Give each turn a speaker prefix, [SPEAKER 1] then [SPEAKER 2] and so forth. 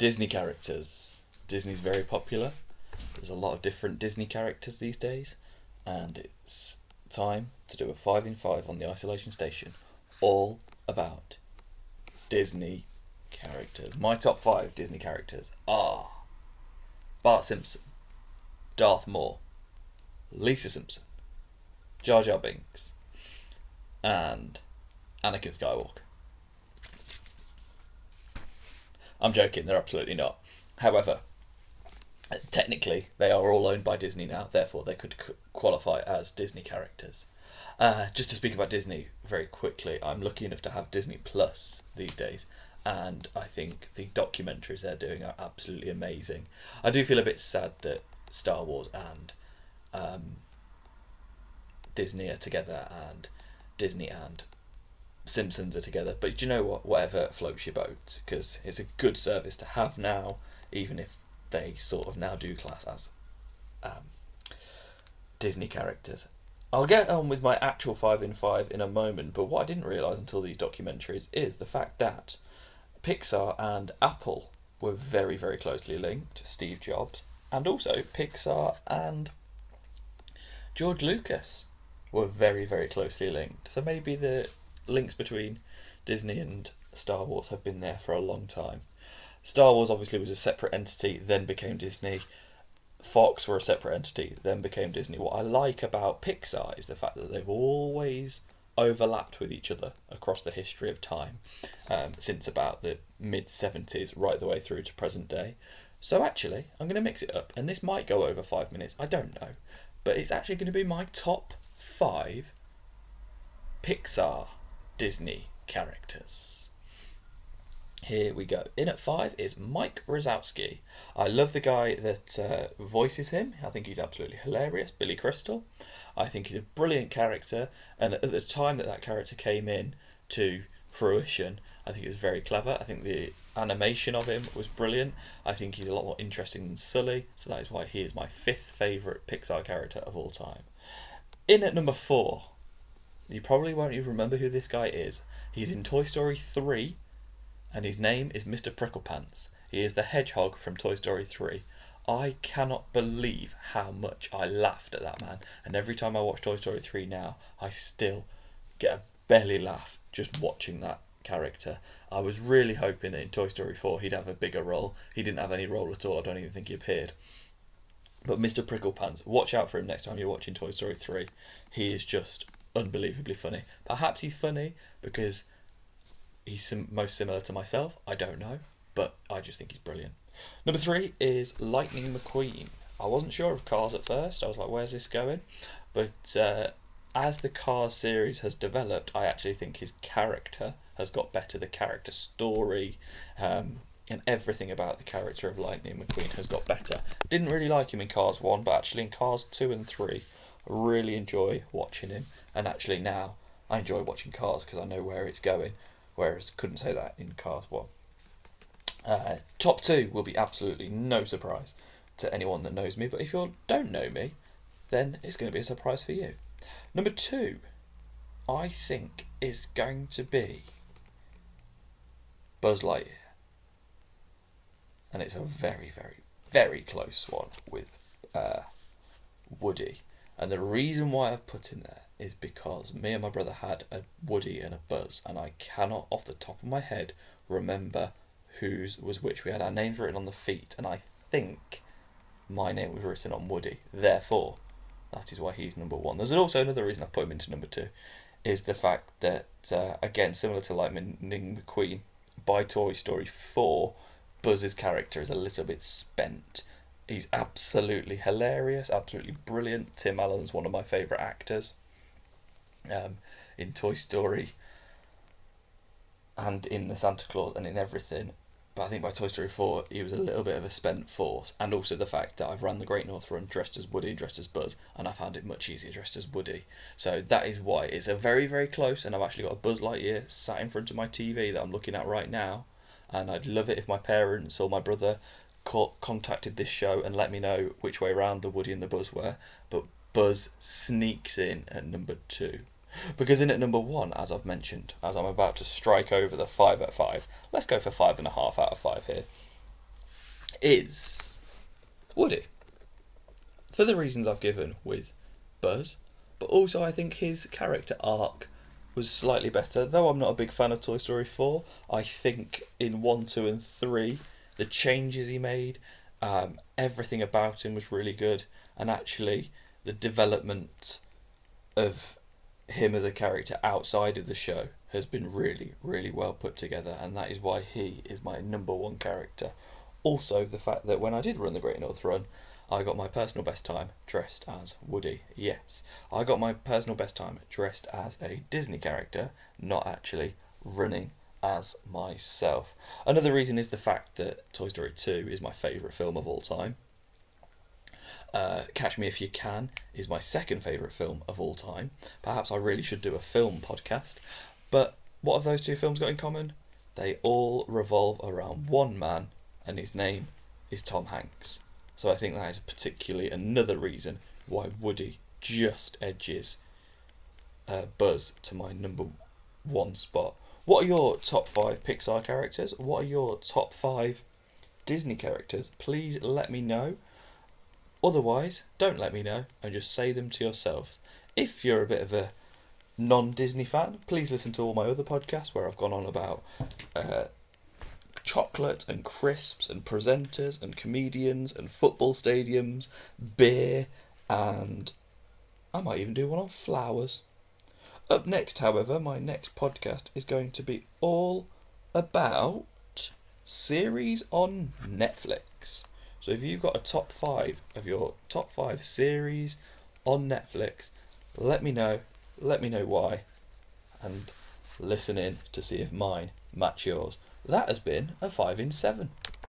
[SPEAKER 1] Disney characters. Disney's very popular. There's a lot of different Disney characters these days, and it's time to do a five in five on the isolation station, all about Disney characters. My top five Disney characters are Bart Simpson, Darth Maul, Lisa Simpson, Jar Jar Binks, and Anakin Skywalker. I'm joking, they're absolutely not. However, technically they are all owned by Disney now, therefore they could qualify as Disney characters. Uh, just to speak about Disney very quickly, I'm lucky enough to have Disney Plus these days, and I think the documentaries they're doing are absolutely amazing. I do feel a bit sad that Star Wars and um, Disney are together, and Disney and Simpsons are together. But do you know what? Whatever floats your boat, because it's a good service to have now, even if they sort of now do class as um, Disney characters. I'll get on with my actual 5 in 5 in a moment, but what I didn't realise until these documentaries is the fact that Pixar and Apple were very, very closely linked, Steve Jobs, and also Pixar and George Lucas were very, very closely linked. So maybe the links between Disney and Star Wars have been there for a long time. Star Wars obviously was a separate entity, then became Disney. Fox were a separate entity, then became Disney. What I like about Pixar is the fact that they've always overlapped with each other across the history of time, um, since about the mid 70s right the way through to present day. So actually, I'm going to mix it up, and this might go over five minutes, I don't know, but it's actually going to be my top five Pixar Disney characters. Here we go. In at five is Mike Wazowski. I love the guy that uh, voices him. I think he's absolutely hilarious. Billy Crystal. I think he's a brilliant character, and at the time that that character came in to fruition, I think it was very clever. I think the animation of him was brilliant. I think he's a lot more interesting than Sully, so that is why he is my fifth favourite Pixar character of all time. In at number four, you probably won't even remember who this guy is. He's in Toy Story 3 and his name is Mr. Pricklepants. He is the hedgehog from Toy Story 3. I cannot believe how much I laughed at that man, and every time I watch Toy Story 3 now, I still get a belly laugh just watching that character. I was really hoping that in Toy Story 4 he'd have a bigger role. He didn't have any role at all, I don't even think he appeared. But Mr. Pricklepants, watch out for him next time you're watching Toy Story 3. He is just unbelievably funny. Perhaps he's funny because he's sim- most similar to myself. I don't know, but I just think he's brilliant. Number three is Lightning McQueen. I wasn't sure of Cars at first. I was like, where's this going? But uh, as the Cars series has developed, I actually think his character has got better. The character story um, and everything about the character of Lightning McQueen has got better. Didn't really like him in Cars 1, but actually in Cars 2 and 3, I really enjoy watching him. And actually now, I enjoy watching Cars because I know where it's going whereas couldn't say that in Cars 1. Uh, top two will be absolutely no surprise to anyone that knows me, but if you don't know me, then it's going to be a surprise for you. Number two, I think, is going to be Buzz Lightyear. And it's a very, very, very close one with uh, Woody. And the reason why I've put in there is because me and my brother had a Woody and a Buzz, and I cannot, off the top of my head, remember whose was which. We had our names written on the feet, and I think my name was written on Woody. Therefore, that is why he's number one. There's also another reason I put him into number two, is the fact that, uh, again, similar to Lightning McQueen, by Toy Story 4, Buzz's character is a little bit spent. He's absolutely hilarious, absolutely brilliant. Tim Allen's one of my favourite actors um, in Toy Story and in the Santa Clause and in everything. But I think by Toy Story 4, he was a little bit of a spent force. And also the fact that I've run the Great North Run dressed as Woody, dressed as Buzz, and I found it much easier dressed as Woody. So that is why it's a very, very close. And I've actually got a Buzz Lightyear sat in front of my TV that I'm looking at right now. And I'd love it if my parents or my brother contacted this show and let me know which way around the Woody and the Buzz were. But Buzz sneaks in at number two. Because in at number one, as I've mentioned, as I'm about to strike over the five out of five, let's go for five and a half out of five here. is Woody. For the reasons I've given with Buzz, but also I think his character arc was slightly better. Though I'm not a big fan of Toy Story 4, I think in 1, 2, and 3, the changes he made, um, everything about him was really good, and actually the development of him as a character outside of the show has been really, really well put together, and that is why he is my number one character. Also, the fact that when I did run the Great North Run, I got my personal best time dressed as Woody. Yes, I got my personal best time dressed as a Disney character, not actually running as myself. Another reason is the fact that Toy Story 2 is my favourite film of all time. Uh, Catch Me If You Can is my second favourite film of all time. Perhaps I really should do a film podcast. But what have those two films got in common? They all revolve around one man, and his name is Tom Hanks. So I think that is particularly another reason why Woody just edges uh, Buzz to my number one spot. What are your top five Pixar characters? What are your top five Disney characters? Please let me know. Otherwise, don't let me know and just say them to yourselves. If you're a bit of a non Disney fan, please listen to all my other podcasts where I've gone on about uh, chocolate and crisps and presenters and comedians and football stadiums, beer, and I might even do one on flowers. Up next, however, my next podcast is going to be all about series on Netflix. So if you've got a top five of your top five series on Netflix, let me know. Let me know why. And listen in to see if mine match yours. That has been a 5 in 7.